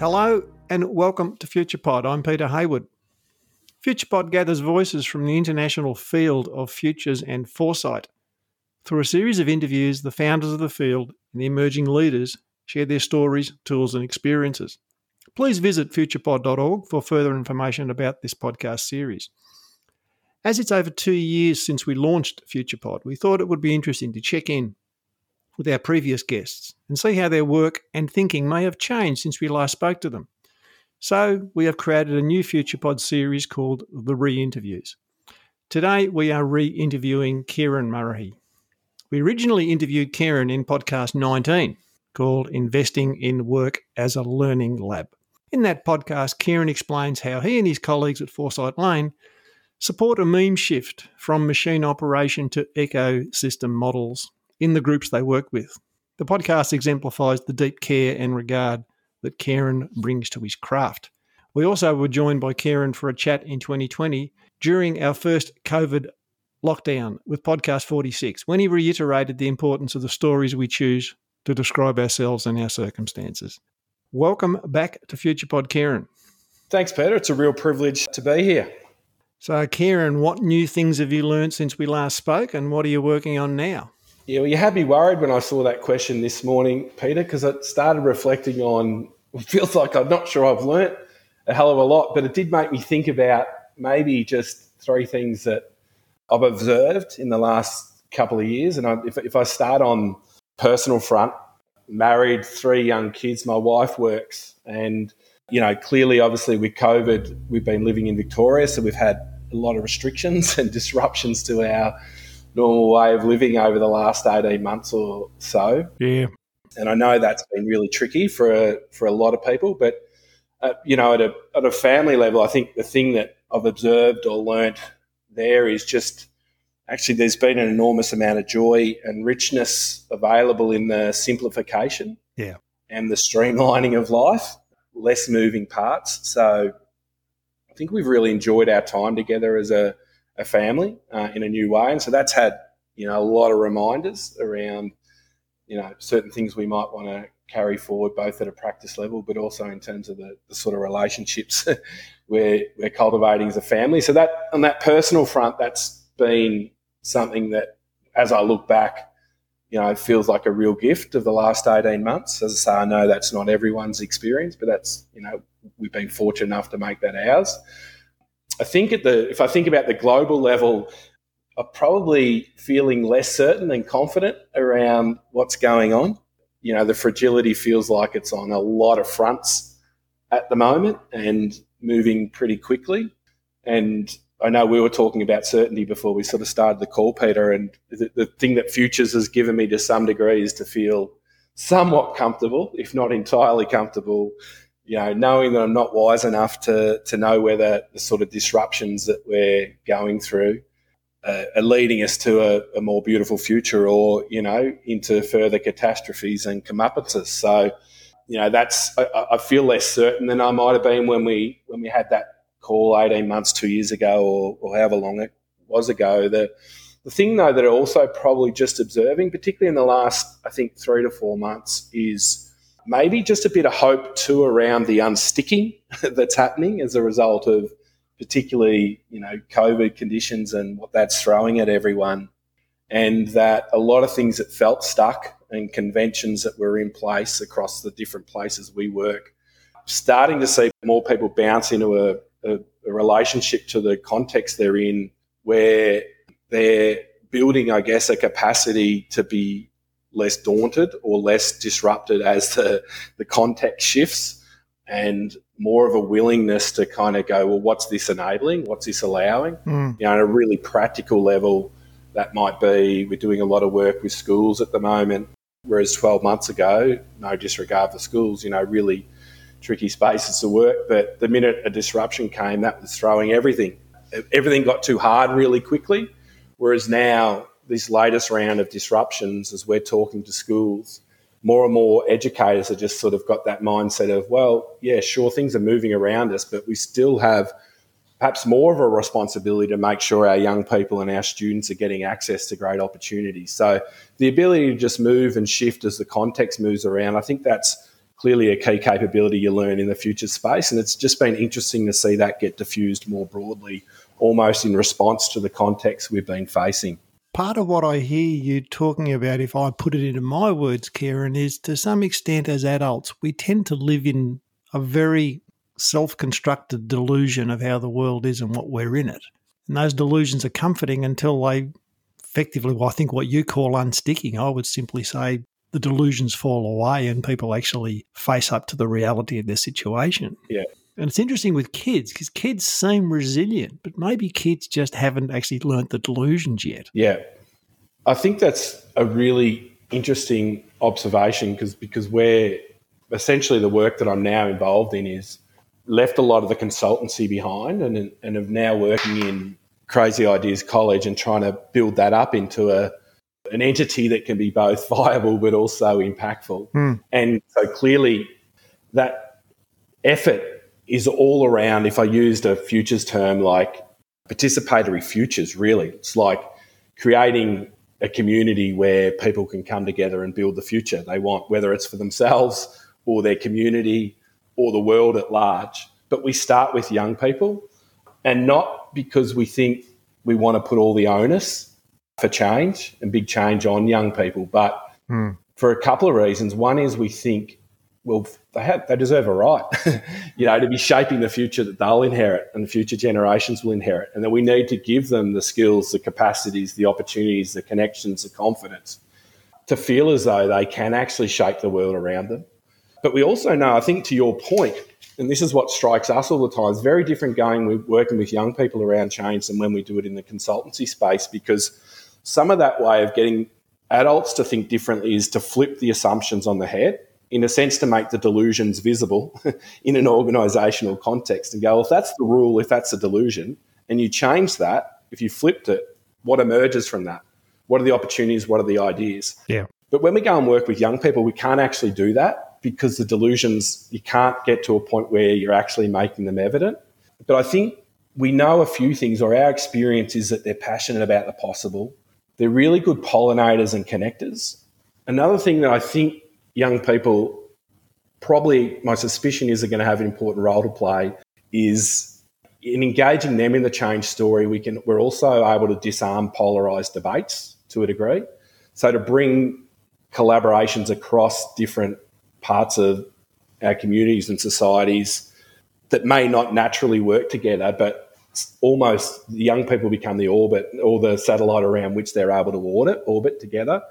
Hello and welcome to FuturePod. I'm Peter Hayward. FuturePod gathers voices from the international field of futures and foresight. Through a series of interviews, the founders of the field and the emerging leaders share their stories, tools, and experiences. Please visit futurepod.org for further information about this podcast series. As it's over two years since we launched FuturePod, we thought it would be interesting to check in with our previous guests and see how their work and thinking may have changed since we last spoke to them. So, we have created a new FuturePod series called The Re Interviews. Today, we are re interviewing Kieran Murray. We originally interviewed Kieran in podcast 19 called Investing in Work as a Learning Lab. In that podcast, Kieran explains how he and his colleagues at Foresight Lane support a meme shift from machine operation to ecosystem models in the groups they work with. The podcast exemplifies the deep care and regard that Kieran brings to his craft. We also were joined by Kieran for a chat in 2020 during our first COVID lockdown with podcast 46 when he reiterated the importance of the stories we choose to describe ourselves and our circumstances. Welcome back to FuturePod, Kieran. Thanks, Peter. It's a real privilege to be here. So, Kieran, what new things have you learned since we last spoke and what are you working on now? Yeah, well, you had me worried when I saw that question this morning, Peter, because I started reflecting on it feels like I'm not sure I've learnt a hell of a lot, but it did make me think about maybe just three things that I've observed in the last couple of years. And I, if, if I start on personal front, married, three young kids, my wife works, and you know, clearly, obviously, with COVID, we've been living in Victoria, so we've had a lot of restrictions and disruptions to our normal way of living over the last 18 months or so. Yeah. And I know that's been really tricky for a, for a lot of people, but uh, you know, at a, at a family level, I think the thing that I've observed or learnt there is just actually there's been an enormous amount of joy and richness available in the simplification yeah. and the streamlining of life, less moving parts. So I think we've really enjoyed our time together as a, a family uh, in a new way. And so that's had, you know, a lot of reminders around, you know, certain things we might want to carry forward, both at a practice level, but also in terms of the, the sort of relationships we're, we're cultivating as a family. So that on that personal front, that's been something that, as I look back, you know, it feels like a real gift of the last 18 months. As I say, I know that's not everyone's experience, but that's, you know, we've been fortunate enough to make that ours. I think at the if I think about the global level, I'm probably feeling less certain and confident around what's going on. You know, the fragility feels like it's on a lot of fronts at the moment and moving pretty quickly. And I know we were talking about certainty before we sort of started the call, Peter. And the, the thing that futures has given me to some degree is to feel somewhat comfortable, if not entirely comfortable, you know, knowing that I'm not wise enough to to know whether the sort of disruptions that we're going through uh, are leading us to a, a, more beautiful future, or you know, into further catastrophes and comeuppances. So, you know, that's I, I feel less certain than I might have been when we when we had that call 18 months, two years ago, or, or however long it was ago. The the thing though that are also probably just observing, particularly in the last I think three to four months, is maybe just a bit of hope too around the unsticking that's happening as a result of particularly you know COVID conditions and what that's throwing at everyone, and that a lot of things that felt stuck and conventions that were in place across the different places we work, starting to see more people bounce into a, a, a relationship to the context they're in, where they're building, I guess, a capacity to be less daunted or less disrupted as the, the context shifts and more of a willingness to kind of go, well, what's this enabling? What's this allowing? Mm. You know, on a really practical level, that might be we're doing a lot of work with schools at the moment, whereas 12 months ago, no disregard for schools, you know, really tricky spaces to work. But the minute a disruption came, that was throwing everything. Everything got too hard really quickly. Whereas now this latest round of disruptions, as we're talking to schools, more and more educators have just sort of got that mindset of, well, yeah, sure, things are moving around us, but we still have perhaps more of a responsibility to make sure our young people and our students are getting access to great opportunities. So the ability to just move and shift as the context moves around, I think that's clearly a key capability you learn in the future space. And it's just been interesting to see that get diffused more broadly, almost in response to the context we've been facing. Part of what I hear you talking about, if I put it into my words, Kieran, is to some extent as adults, we tend to live in a very self constructed delusion of how the world is and what we're in it. And those delusions are comforting until they effectively, well, I think what you call unsticking, I would simply say the delusions fall away and people actually face up to the reality of their situation. Yeah. And it's interesting with kids because kids seem resilient, but maybe kids just haven't actually learnt the delusions yet. Yeah. I think that's a really interesting observation because because we're essentially the work that I'm now involved in is left a lot of the consultancy behind and and of now working in Crazy Ideas College and trying to build that up into a an entity that can be both viable but also impactful. Mm. And so clearly that effort is all around, if I used a futures term like participatory futures, really. It's like creating a community where people can come together and build the future they want, whether it's for themselves or their community or the world at large. But we start with young people and not because we think we want to put all the onus for change and big change on young people, but mm. for a couple of reasons. One is we think, well, they have they deserve a right, you know, to be shaping the future that they'll inherit and future generations will inherit, and that we need to give them the skills, the capacities, the opportunities, the connections, the confidence to feel as though they can actually shape the world around them. But we also know, I think, to your point, and this is what strikes us all the time. It's very different going with working with young people around change than when we do it in the consultancy space because some of that way of getting adults to think differently is to flip the assumptions on the head, in a sense, to make the delusions visible in an organizational context and go, well, if that's the rule, if that's a delusion, and you change that, if you flipped it, what emerges from that? What are the opportunities? What are the ideas? Yeah. But when we go and work with young people, we can't actually do that because the delusions, you can't get to a point where you're actually making them evident. But I think we know a few things, or our experience is that they're passionate about the possible they're really good pollinators and connectors. Another thing that I think young people probably, my suspicion is, are going to have an important role to play is in engaging them in the change story. We can we're also able to disarm polarized debates to a degree. So to bring collaborations across different parts of our communities and societies that may not naturally work together, but almost young people become the orbit or the satellite around which they're able to orbit, orbit together.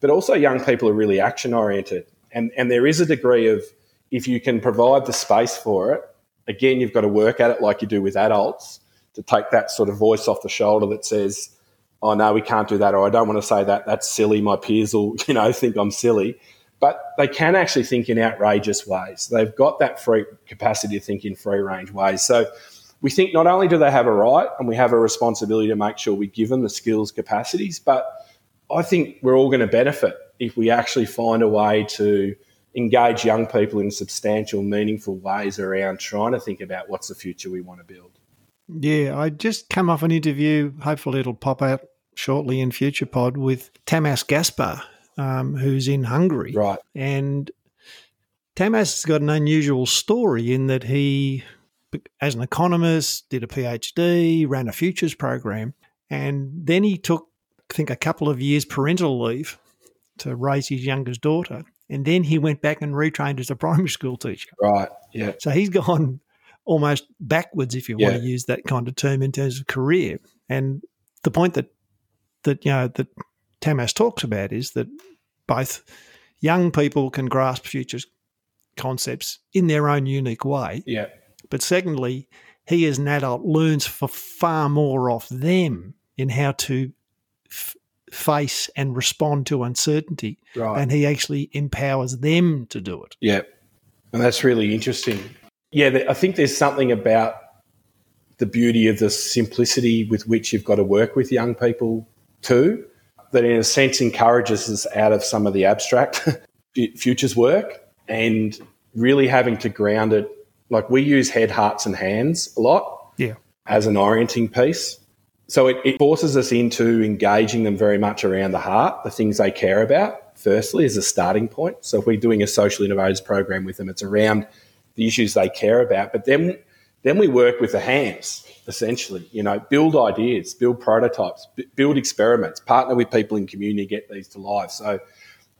But also, young people are really action oriented. And, and there is a degree of, if you can provide the space for it, again, you've got to work at it like you do with adults to take that sort of voice off the shoulder that says, oh, no, we can't do that, or I don't want to say that, that's silly, my peers will, you know, think I'm silly. But they can actually think in outrageous ways. They've got that free capacity to think in free range ways. So we think not only do they have a right and we have a responsibility to make sure we give them the skills, capacities, but I think we're all going to benefit if we actually find a way to engage young people in substantial, meaningful ways around trying to think about what's the future we want to build. Yeah, I just come off an interview. Hopefully, it'll pop out shortly in Future Pod with Tamas Gaspar, um, who's in Hungary. Right. And Tamas has got an unusual story in that he as an economist, did a PhD, ran a futures program, and then he took, think, a couple of years parental leave to raise his youngest daughter. And then he went back and retrained as a primary school teacher. Right. Yeah. So he's gone almost backwards, if you yeah. want to use that kind of term, in terms of career. And the point that that you know that Tamas talks about is that both young people can grasp futures concepts in their own unique way. Yeah. But secondly, he as an adult learns for far more off them in how to f- face and respond to uncertainty. Right. And he actually empowers them to do it. Yeah. And that's really interesting. Yeah, I think there's something about the beauty of the simplicity with which you've got to work with young people too, that in a sense encourages us out of some of the abstract futures work and really having to ground it like we use head, hearts, and hands a lot yeah. as an orienting piece. So it, it forces us into engaging them very much around the heart, the things they care about, firstly as a starting point. So if we're doing a social innovators program with them, it's around the issues they care about. But then then we work with the hands essentially. You know, build ideas, build prototypes, b- build experiments, partner with people in community, get these to life. So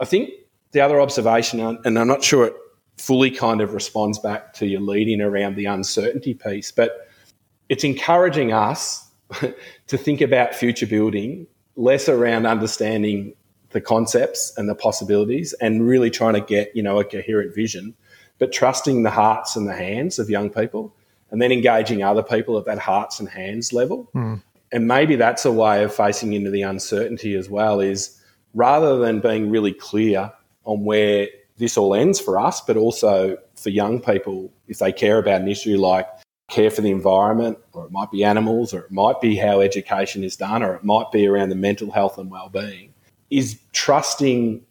I think the other observation, and I'm not sure it fully kind of responds back to your leading around the uncertainty piece, but it's encouraging us to think about future building less around understanding the concepts and the possibilities and really trying to get, you know, a coherent vision, but trusting the hearts and the hands of young people and then engaging other people at that hearts and hands level. Mm. And maybe that's a way of facing into the uncertainty as well is rather than being really clear on where this all ends for us, but also for young people, if they care about an issue like care for the environment, or it might be animals, or it might be how education is done, or it might be around the mental health and well-being, is trusting,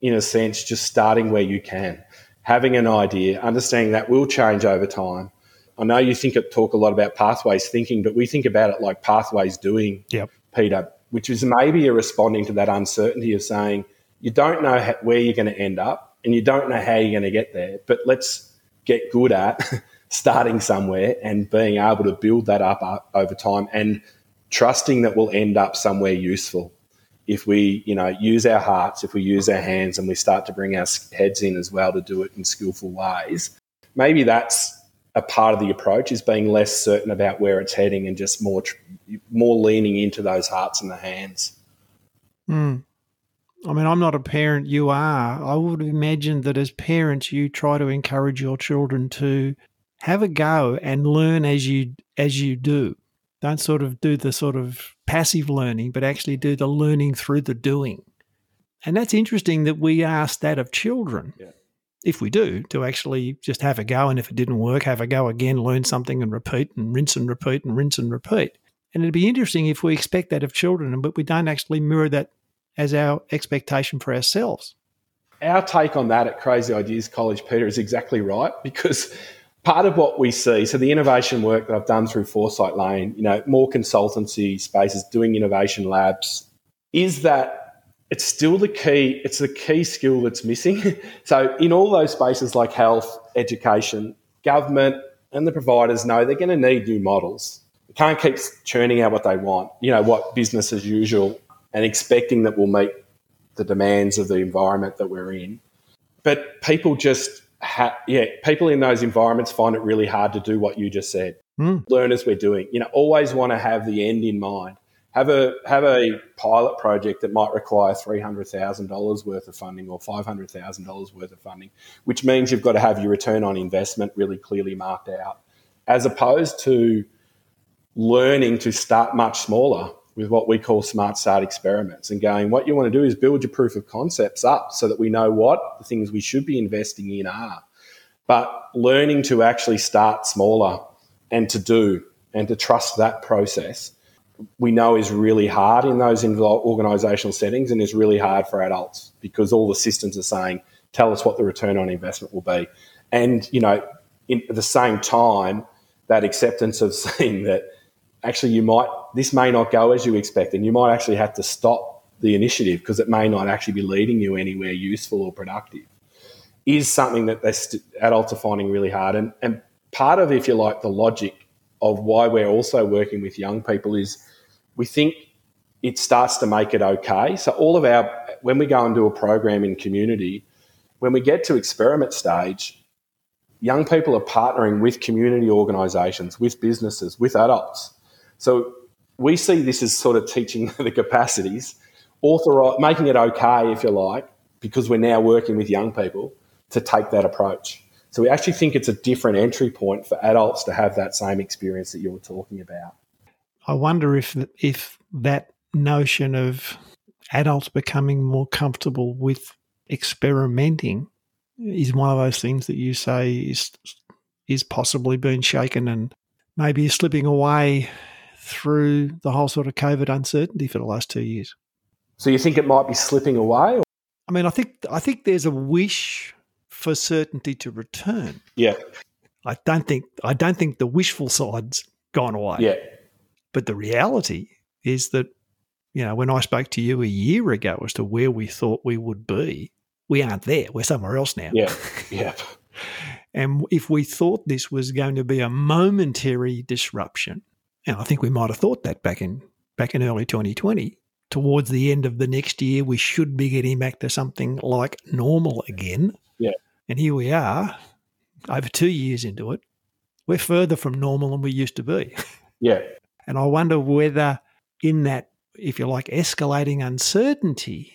in a sense, just starting where you can, having an idea, understanding that will change over time. I know you think it talk a lot about pathways thinking, but we think about it like pathways doing, yep. Peter, which is maybe a responding to that uncertainty of saying you don't know where you're going to end up and you don't know how you're going to get there, but let's get good at starting somewhere and being able to build that up uh, over time and trusting that we'll end up somewhere useful if we you know use our hearts if we use our hands and we start to bring our heads in as well to do it in skillful ways maybe that's a part of the approach is being less certain about where it's heading and just more more leaning into those hearts and the hands mm. I mean, I'm not a parent, you are. I would imagine that as parents, you try to encourage your children to have a go and learn as you as you do. Don't sort of do the sort of passive learning, but actually do the learning through the doing. And that's interesting that we ask that of children. Yeah. If we do, to actually just have a go, and if it didn't work, have a go again, learn something and repeat and rinse and repeat and rinse and repeat. And it'd be interesting if we expect that of children, but we don't actually mirror that as our expectation for ourselves. Our take on that at Crazy Ideas College, Peter, is exactly right because part of what we see, so the innovation work that I've done through Foresight Lane, you know, more consultancy spaces, doing innovation labs, is that it's still the key, it's the key skill that's missing. so in all those spaces like health, education, government, and the providers know they're going to need new models. They can't keep churning out what they want, you know, what business as usual, and expecting that we'll meet the demands of the environment that we're in. But people just ha- yeah, people in those environments find it really hard to do what you just said. Mm. Learn as we're doing. You know, always want to have the end in mind. Have a have a pilot project that might require three hundred thousand dollars worth of funding or five hundred thousand dollars worth of funding, which means you've got to have your return on investment really clearly marked out, as opposed to learning to start much smaller with what we call smart start experiments and going, what you want to do is build your proof of concepts up so that we know what the things we should be investing in are. But learning to actually start smaller and to do and to trust that process, we know is really hard in those organizational settings and is really hard for adults because all the systems are saying, tell us what the return on investment will be. And, you know, in, at the same time, that acceptance of seeing that actually you might this may not go as you expect and you might actually have to stop the initiative because it may not actually be leading you anywhere useful or productive is something that st- adults are finding really hard. And, and part of if you like the logic of why we're also working with young people is we think it starts to make it okay. So all of our when we go and do a program in community when we get to experiment stage young people are partnering with community organisations with businesses with adults. So we see this as sort of teaching the capacities, author making it okay, if you like, because we're now working with young people to take that approach. So we actually think it's a different entry point for adults to have that same experience that you were talking about. I wonder if if that notion of adults becoming more comfortable with experimenting is one of those things that you say is is possibly being shaken and maybe slipping away through the whole sort of COVID uncertainty for the last two years. So you think it might be slipping away? Or? I mean, I think I think there's a wish for certainty to return. Yeah. I don't think I don't think the wishful side's gone away. Yeah. But the reality is that you know, when I spoke to you a year ago as to where we thought we would be, we aren't there. We're somewhere else now. Yeah. Yeah. and if we thought this was going to be a momentary disruption, and I think we might have thought that back in back in early 2020, towards the end of the next year, we should be getting back to something like normal again. Yeah. And here we are, over two years into it. We're further from normal than we used to be. Yeah. And I wonder whether, in that, if you like, escalating uncertainty,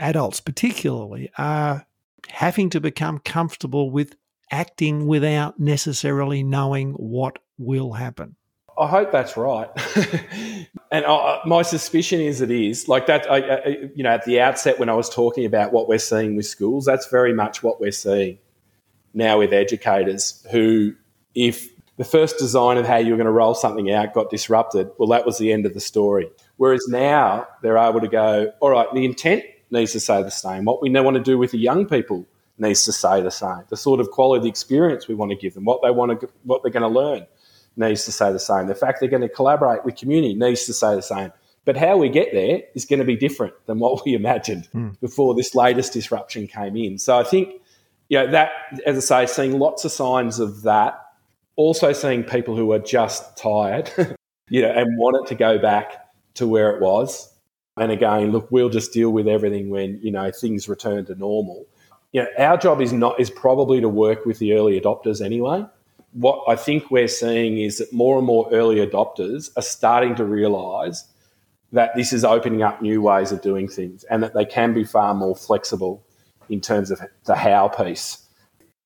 adults particularly are having to become comfortable with acting without necessarily knowing what will happen. I hope that's right. and I, my suspicion is it is like that. I, I, you know, at the outset when I was talking about what we're seeing with schools, that's very much what we're seeing now with educators who, if the first design of how you were going to roll something out got disrupted, well, that was the end of the story. Whereas now they're able to go, all right, the intent needs to say the same. What we now want to do with the young people needs to say the same. The sort of quality experience we want to give them, what they want to, what they're going to learn needs to say the same. The fact they're going to collaborate with community needs to say the same. But how we get there is going to be different than what we imagined mm. before this latest disruption came in. So I think, you know, that, as I say, seeing lots of signs of that, also seeing people who are just tired, you know, and want it to go back to where it was. And again, look, we'll just deal with everything when, you know, things return to normal. You know, our job is not is probably to work with the early adopters anyway what I think we're seeing is that more and more early adopters are starting to realise that this is opening up new ways of doing things and that they can be far more flexible in terms of the how piece.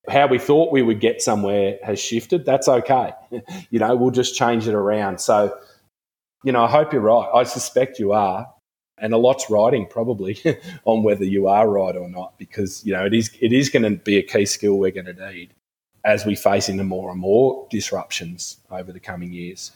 How we thought we would get somewhere has shifted. That's okay. you know, we'll just change it around. So, you know, I hope you're right. I suspect you are. And a lot's riding probably on whether you are right or not, because, you know, it is it is going to be a key skill we're going to need as we face into more and more disruptions over the coming years.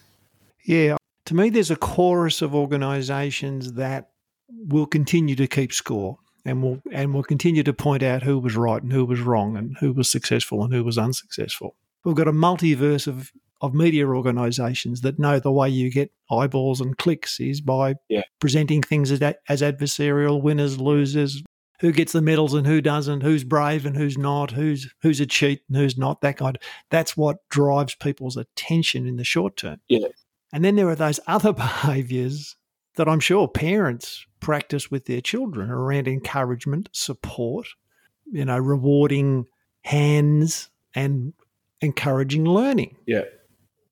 Yeah, to me, there's a chorus of organisations that will continue to keep score and will and will continue to point out who was right and who was wrong and who was successful and who was unsuccessful. We've got a multiverse of of media organisations that know the way you get eyeballs and clicks is by yeah. presenting things as, as adversarial, winners, losers, who gets the medals and who doesn't, who's brave and who's not, who's who's a cheat and who's not, that kind. That's what drives people's attention in the short term. Yeah. And then there are those other behaviours that I'm sure parents practice with their children around encouragement, support, you know, rewarding hands and encouraging learning. Yeah.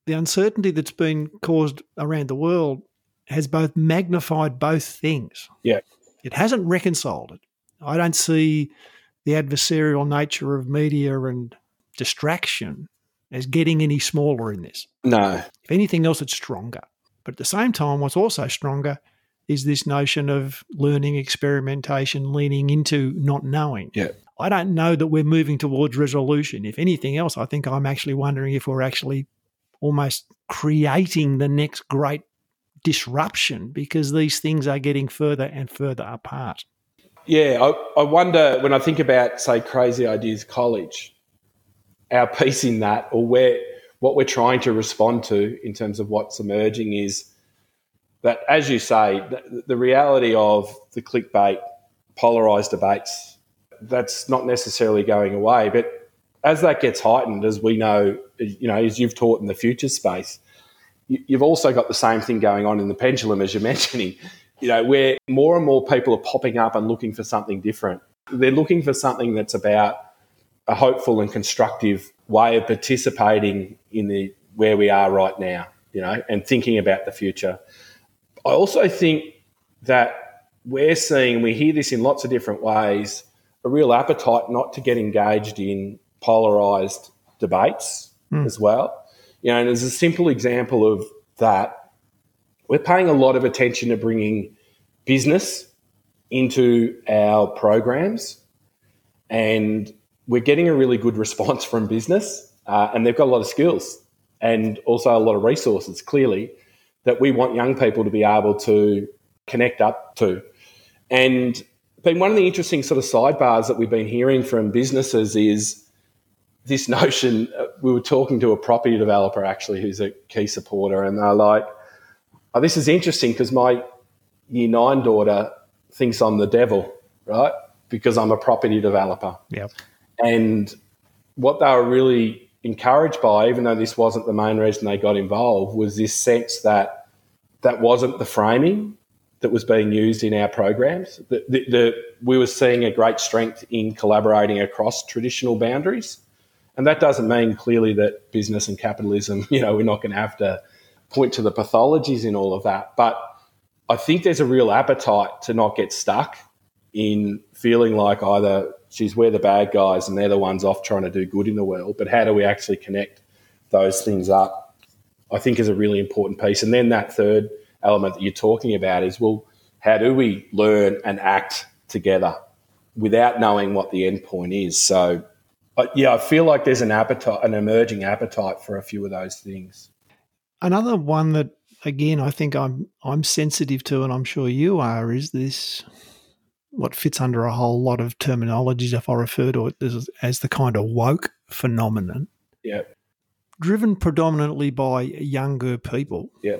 The uncertainty that's been caused around the world has both magnified both things. Yeah. It hasn't reconciled it. I don't see the adversarial nature of media and distraction as getting any smaller in this. No. If anything else, it's stronger. But at the same time, what's also stronger is this notion of learning, experimentation, leaning into not knowing. Yeah. I don't know that we're moving towards resolution. If anything else, I think I'm actually wondering if we're actually almost creating the next great disruption because these things are getting further and further apart. Yeah, I, I wonder when I think about, say, Crazy Ideas College, our piece in that, or where what we're trying to respond to in terms of what's emerging is that, as you say, the, the reality of the clickbait, polarized debates, that's not necessarily going away. But as that gets heightened, as we know, you know, as you've taught in the future space, you've also got the same thing going on in the pendulum, as you're mentioning you know, where more and more people are popping up and looking for something different. They're looking for something that's about a hopeful and constructive way of participating in the where we are right now, you know, and thinking about the future. I also think that we're seeing, we hear this in lots of different ways, a real appetite not to get engaged in polarized debates mm. as well. You know, and as a simple example of that, we're paying a lot of attention to bringing business into our programs, and we're getting a really good response from business, uh, and they've got a lot of skills and also a lot of resources, clearly, that we want young people to be able to connect up to. And been one of the interesting sort of sidebars that we've been hearing from businesses is this notion. Uh, we were talking to a property developer actually who's a key supporter, and they're like, oh, this is interesting because my year nine daughter thinks I'm the devil, right? Because I'm a property developer. Yeah. And what they were really encouraged by, even though this wasn't the main reason they got involved, was this sense that that wasn't the framing that was being used in our programs. The, the, the, we were seeing a great strength in collaborating across traditional boundaries. And that doesn't mean clearly that business and capitalism, you know, we're not going to have to point to the pathologies in all of that. But I think there's a real appetite to not get stuck in feeling like either, she's we're the bad guys and they're the ones off trying to do good in the world. But how do we actually connect those things up? I think is a really important piece. And then that third element that you're talking about is well, how do we learn and act together without knowing what the end point is? So, yeah, I feel like there's an appetite, an emerging appetite for a few of those things. Another one that, again, I think I'm I'm sensitive to, and I'm sure you are, is this what fits under a whole lot of terminologies. If I refer to it as, as the kind of woke phenomenon, yeah, driven predominantly by younger people, yeah,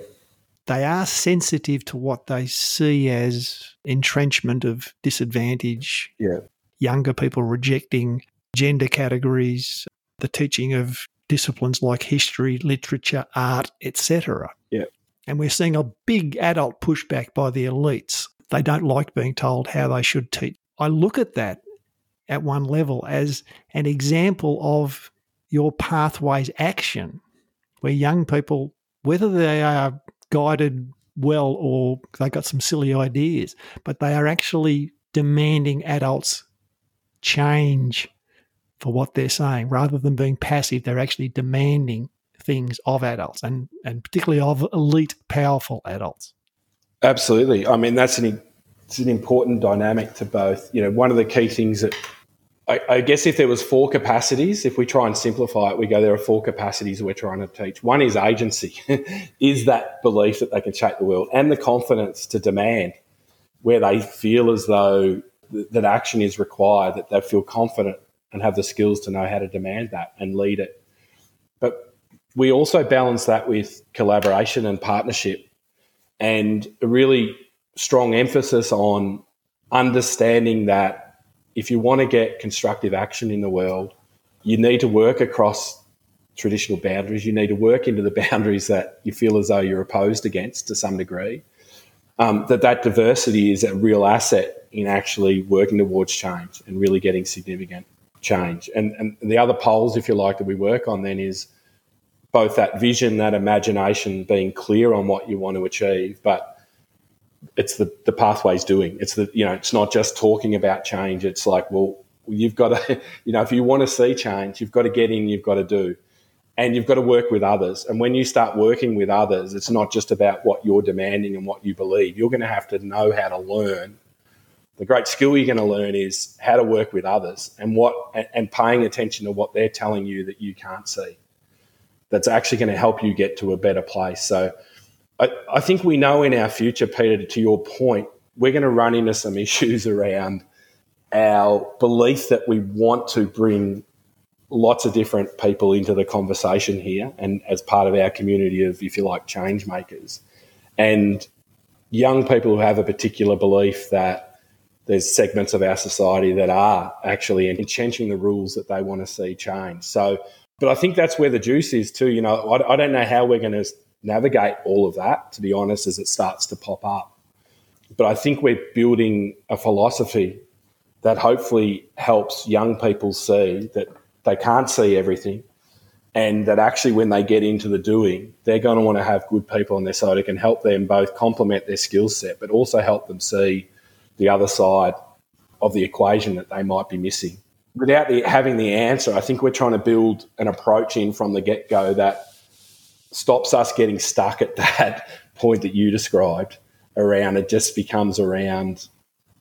they are sensitive to what they see as entrenchment of disadvantage. Yeah. Younger people rejecting gender categories, the teaching of disciplines like history, literature, art, etc. Yeah. And we're seeing a big adult pushback by the elites. They don't like being told how they should teach. I look at that at one level as an example of your pathways action, where young people, whether they are guided well or they got some silly ideas, but they are actually demanding adults change for what they're saying rather than being passive. They're actually demanding things of adults and, and particularly of elite, powerful adults. Absolutely. I mean, that's an, it's an important dynamic to both. You know, one of the key things that I, I, guess if there was four capacities, if we try and simplify it, we go there are four capacities we're trying to teach. One is agency, is that belief that they can shape the world, and the confidence to demand, where they feel as though th- that action is required, that they feel confident and have the skills to know how to demand that and lead it. But we also balance that with collaboration and partnership, and a really strong emphasis on understanding that if you want to get constructive action in the world, you need to work across traditional boundaries. You need to work into the boundaries that you feel as though you're opposed against to some degree. Um, that that diversity is a real asset in actually working towards change and really getting significant change. And, and the other poles, if you like, that we work on then is both that vision, that imagination, being clear on what you want to achieve, but it's the, the pathways doing. It's the, you know, it's not just talking about change. It's like, well, you've got to, you know, if you want to see change, you've got to get in, you've got to do. And you've got to work with others. And when you start working with others, it's not just about what you're demanding and what you believe. You're going to have to know how to learn. The great skill you're going to learn is how to work with others and what and paying attention to what they're telling you that you can't see. That's actually going to help you get to a better place. So I, I think we know in our future, Peter, to your point, we're going to run into some issues around our belief that we want to bring lots of different people into the conversation here and as part of our community of, if you like, change makers. And young people who have a particular belief that there's segments of our society that are actually entrenching the rules that they want to see change. So, but I think that's where the juice is too. You know, I, I don't know how we're going to navigate all of that, to be honest, as it starts to pop up. But I think we're building a philosophy that hopefully helps young people see that they can't see everything and that actually when they get into the doing, they're going to want to have good people on their side who can help them both complement their skill set, but also help them see the other side of the equation that they might be missing. Without the, having the answer, I think we're trying to build an approach in from the get go that stops us getting stuck at that point that you described around it just becomes around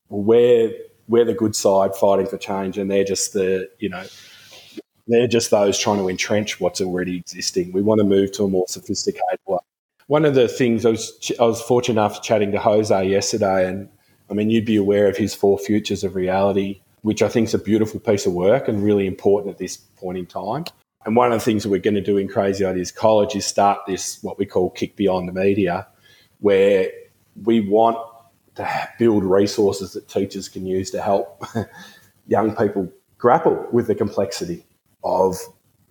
where we're the good side fighting for change and they're just the you know they're just those trying to entrench what's already existing we want to move to a more sophisticated way one of the things I was, I was fortunate enough chatting to Jose yesterday, and I mean, you'd be aware of his Four Futures of Reality, which I think is a beautiful piece of work and really important at this point in time. And one of the things that we're going to do in Crazy Ideas College is start this, what we call Kick Beyond the Media, where we want to build resources that teachers can use to help young people grapple with the complexity of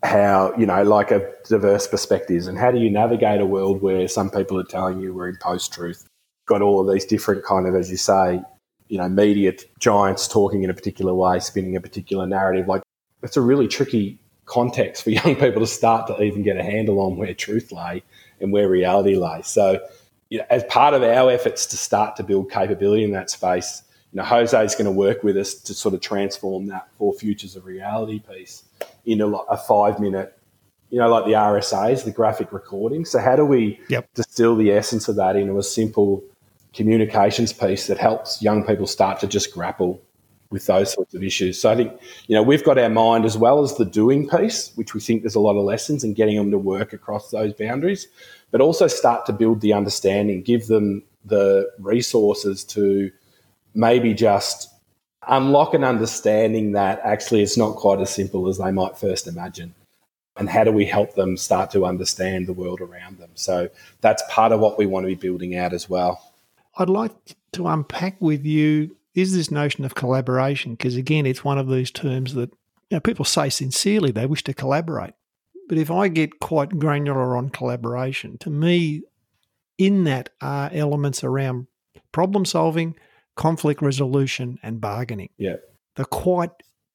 how, you know, like a diverse perspectives and how do you navigate a world where some people are telling you we're in post truth? Got all of these different kind of, as you say, you know, media giants talking in a particular way, spinning a particular narrative. Like it's a really tricky context for young people to start to even get a handle on where truth lay and where reality lay. So, you know, as part of our efforts to start to build capability in that space, you know, Jose is going to work with us to sort of transform that four futures of reality piece into a five minute, you know, like the RSAs, the graphic recording. So how do we yep. distill the essence of that into a simple communications piece that helps young people start to just grapple with those sorts of issues. So I think, you know, we've got our mind as well as the doing piece, which we think there's a lot of lessons and getting them to work across those boundaries, but also start to build the understanding, give them the resources to maybe just unlock an understanding that actually it's not quite as simple as they might first imagine. And how do we help them start to understand the world around them? So that's part of what we want to be building out as well. I'd like to unpack with you is this notion of collaboration, because again, it's one of these terms that you know, people say sincerely they wish to collaborate. But if I get quite granular on collaboration, to me, in that are elements around problem solving, conflict resolution, and bargaining. Yeah. The quite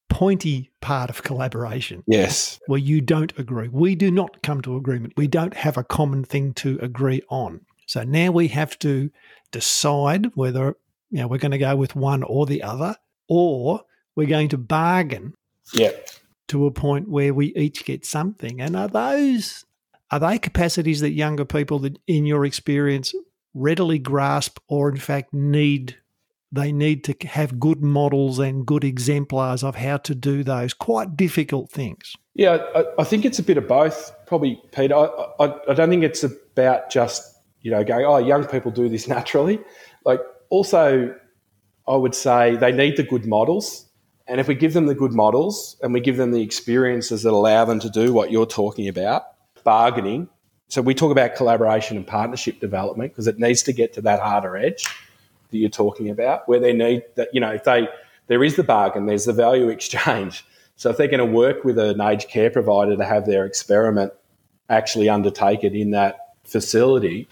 pointy part of collaboration. Yes. Where you don't agree. We do not come to agreement. We don't have a common thing to agree on. So now we have to decide whether you know we're going to go with one or the other, or we're going to bargain. Yeah. To a point where we each get something. And are those are they capacities that younger people that in your experience readily grasp or in fact need they need to have good models and good exemplars of how to do those quite difficult things. Yeah, I, I think it's a bit of both, probably, Peter. I, I, I, don't think it's about just you know going, oh, young people do this naturally. Like also, I would say they need the good models. And if we give them the good models and we give them the experiences that allow them to do what you're talking about, bargaining. So we talk about collaboration and partnership development because it needs to get to that harder edge that you're talking about, where they need that, you know, if they there is the bargain, there's the value exchange. So if they're going to work with an aged care provider to have their experiment actually undertake it in that facility,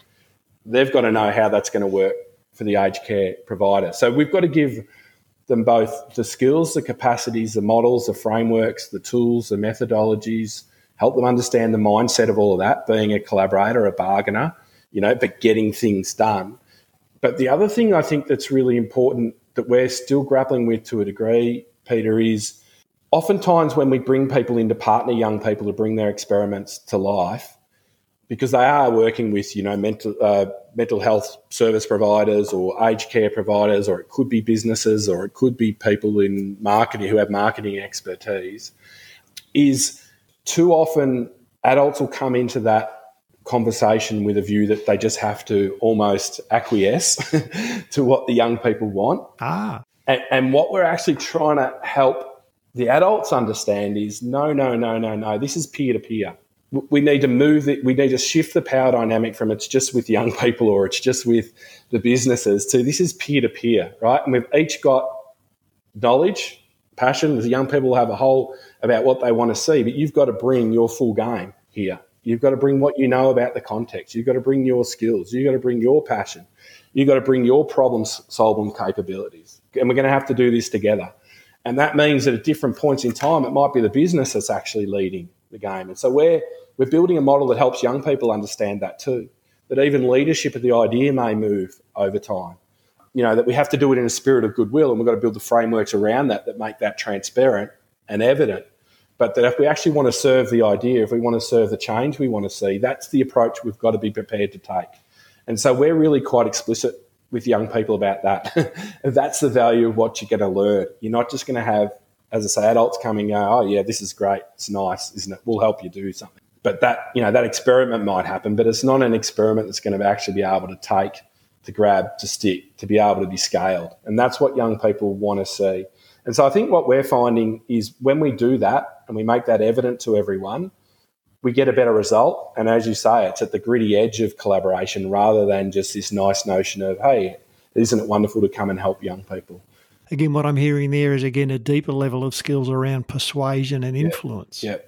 they've got to know how that's going to work for the aged care provider. So we've got to give them both the skills, the capacities, the models, the frameworks, the tools, the methodologies, help them understand the mindset of all of that, being a collaborator, a bargainer, you know, but getting things done. But the other thing I think that's really important that we're still grappling with to a degree, Peter, is oftentimes when we bring people in to partner young people to bring their experiments to life, because they are working with you know mental uh, mental health service providers or aged care providers, or it could be businesses, or it could be people in marketing who have marketing expertise. Is too often adults will come into that conversation with a view that they just have to almost acquiesce to what the young people want. Ah. And, and what we're actually trying to help the adults understand is no, no, no, no, no. This is peer to peer we need to move it. We need to shift the power dynamic from it's just with young people or it's just with the businesses to this is peer to peer, right? And we've each got knowledge, passion. The young people have a whole about what they want to see, but you've got to bring your full game here. You've got to bring what you know about the context. You've got to bring your skills. You've got to bring your passion. You've got to bring your problem solving capabilities. And we're going to have to do this together. And that means that at different points in time, it might be the business that's actually leading the game. And so we're we're building a model that helps young people understand that too. That even leadership of the idea may move over time. You know, that we have to do it in a spirit of goodwill and we've got to build the frameworks around that that make that transparent and evident. But that if we actually want to serve the idea, if we want to serve the change we want to see, that's the approach we've got to be prepared to take. And so we're really quite explicit with young people about that. that's the value of what you're going to learn. You're not just going to have as I say, adults coming, oh yeah, this is great, it's nice, isn't it? We'll help you do something. But that you know that experiment might happen, but it's not an experiment that's going to actually be able to take, to grab, to stick, to be able to be scaled, and that's what young people want to see. And so I think what we're finding is when we do that and we make that evident to everyone, we get a better result. And as you say, it's at the gritty edge of collaboration rather than just this nice notion of, hey, isn't it wonderful to come and help young people? Again, what I'm hearing there is again a deeper level of skills around persuasion and influence. Yeah.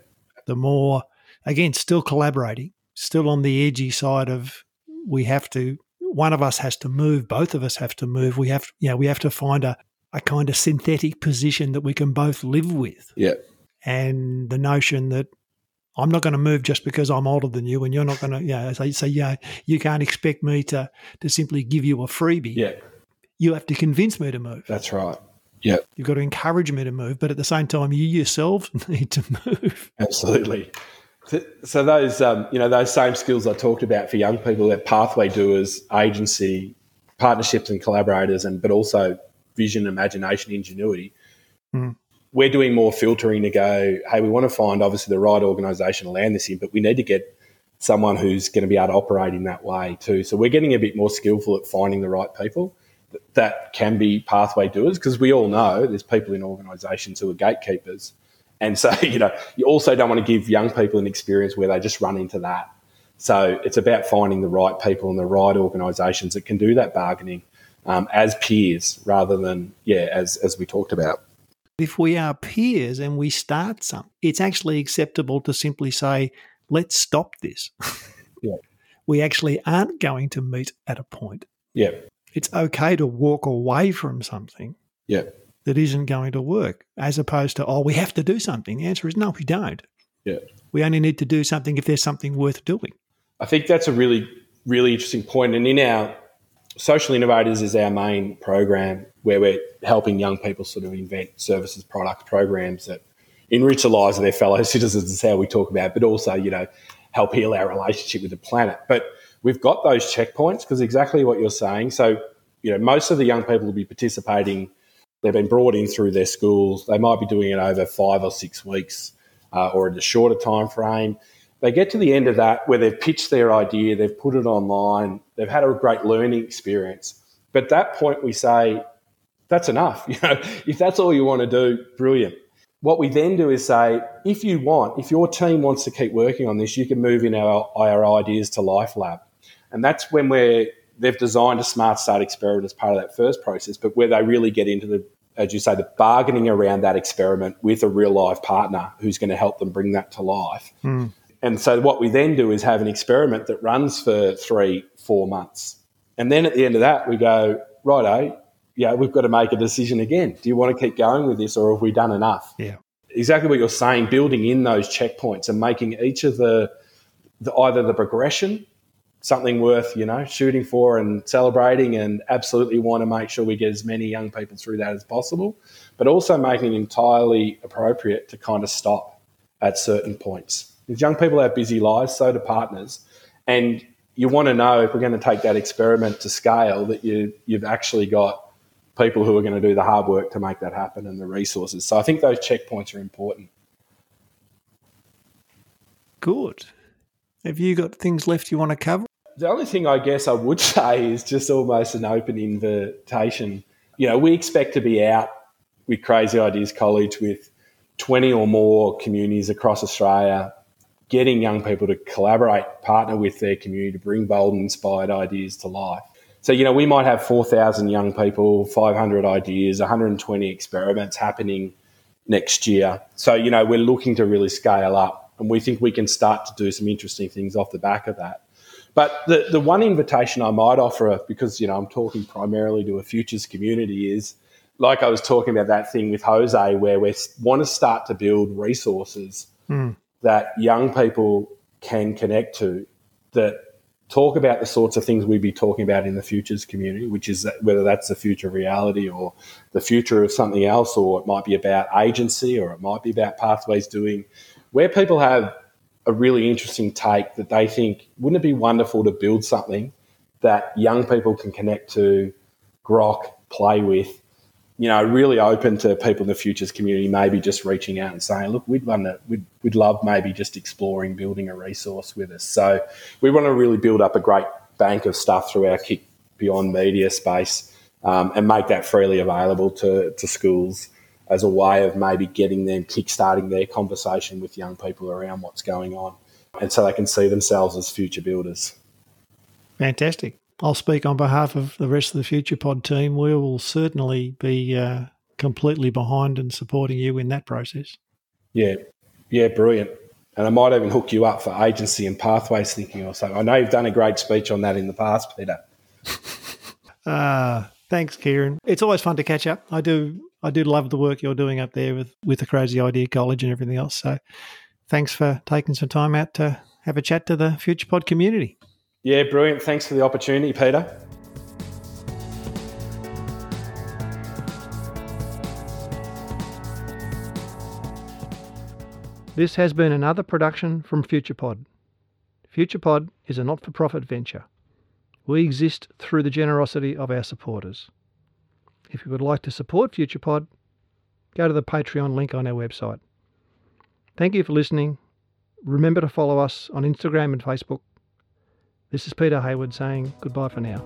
The more, again, still collaborating, still on the edgy side of we have to one of us has to move, both of us have to move. We have, you know, we have to find a, a kind of synthetic position that we can both live with. Yeah. And the notion that I'm not going to move just because I'm older than you, and you're not going to, yeah. You know, so, so yeah, you can't expect me to to simply give you a freebie. Yeah. You have to convince me to move. That's right. Yeah. You've got to encourage me to move, but at the same time, you yourself need to move. Absolutely. So those, um, you know, those same skills I talked about for young people, that pathway doers, agency, partnerships and collaborators, and but also vision, imagination, ingenuity. Mm. We're doing more filtering to go. Hey, we want to find obviously the right organisation to land this in, but we need to get someone who's going to be able to operate in that way too. So we're getting a bit more skillful at finding the right people that can be pathway doers because we all know there's people in organisations who are gatekeepers and so, you know, you also don't want to give young people an experience where they just run into that. So it's about finding the right people and the right organisations that can do that bargaining um, as peers rather than, yeah, as, as we talked about. If we are peers and we start some, it's actually acceptable to simply say, let's stop this. yeah. We actually aren't going to meet at a point. Yeah. It's okay to walk away from something. Yeah that isn't going to work, as opposed to, oh, we have to do something. The answer is no, we don't. Yeah. We only need to do something if there's something worth doing. I think that's a really, really interesting point. And in our Social Innovators is our main program where we're helping young people sort of invent services, products, programs that enrich the lives of their fellow citizens is how we talk about, it, but also, you know, help heal our relationship with the planet. But we've got those checkpoints because exactly what you're saying. So, you know, most of the young people will be participating They've been brought in through their schools. They might be doing it over five or six weeks uh, or in a shorter time frame. They get to the end of that where they've pitched their idea, they've put it online, they've had a great learning experience. But at that point, we say, that's enough. You know, if that's all you want to do, brilliant. What we then do is say, if you want, if your team wants to keep working on this, you can move in our, our ideas to Life Lab. And that's when we're they've designed a smart start experiment as part of that first process, but where they really get into the, as you say, the bargaining around that experiment with a real life partner who's going to help them bring that to life. Mm. And so what we then do is have an experiment that runs for three, four months. And then at the end of that, we go, righto, yeah, we've got to make a decision again. Do you want to keep going with this or have we done enough? Yeah. Exactly what you're saying, building in those checkpoints and making each of the, the either the progression something worth you know shooting for and celebrating and absolutely want to make sure we get as many young people through that as possible but also making it entirely appropriate to kind of stop at certain points. Because young people have busy lives so do partners and you want to know if we're going to take that experiment to scale that you you've actually got people who are going to do the hard work to make that happen and the resources. So i think those checkpoints are important. Good. Have you got things left you want to cover the only thing I guess I would say is just almost an open invitation. You know, we expect to be out with Crazy Ideas College with 20 or more communities across Australia, getting young people to collaborate, partner with their community to bring bold and inspired ideas to life. So, you know, we might have 4,000 young people, 500 ideas, 120 experiments happening next year. So, you know, we're looking to really scale up and we think we can start to do some interesting things off the back of that. But the, the one invitation I might offer, because you know I'm talking primarily to a futures community, is like I was talking about that thing with Jose, where we want to start to build resources mm. that young people can connect to, that talk about the sorts of things we'd be talking about in the futures community, which is whether that's the future of reality or the future of something else, or it might be about agency, or it might be about pathways doing, where people have a really interesting take that they think wouldn't it be wonderful to build something that young people can connect to, grok, play with, you know, really open to people in the futures community, maybe just reaching out and saying, look, we'd to, we'd, we'd love maybe just exploring building a resource with us. So we want to really build up a great bank of stuff through our Kick Beyond Media space um, and make that freely available to, to schools as a way of maybe getting them kickstarting their conversation with young people around what's going on and so they can see themselves as future builders. Fantastic. I'll speak on behalf of the rest of the Future Pod team. We will certainly be uh, completely behind and supporting you in that process. Yeah, yeah, brilliant. And I might even hook you up for agency and pathways thinking or something. I know you've done a great speech on that in the past, Peter. Ah, uh, thanks, Kieran. It's always fun to catch up. I do, I do love the work you're doing up there with with the Crazy Idea College and everything else. So, thanks for taking some time out to have a chat to the FuturePod community. Yeah, brilliant. Thanks for the opportunity, Peter. This has been another production from FuturePod. FuturePod is a not for profit venture. We exist through the generosity of our supporters. If you would like to support FuturePod, go to the Patreon link on our website. Thank you for listening. Remember to follow us on Instagram and Facebook. This is Peter Hayward saying goodbye for now.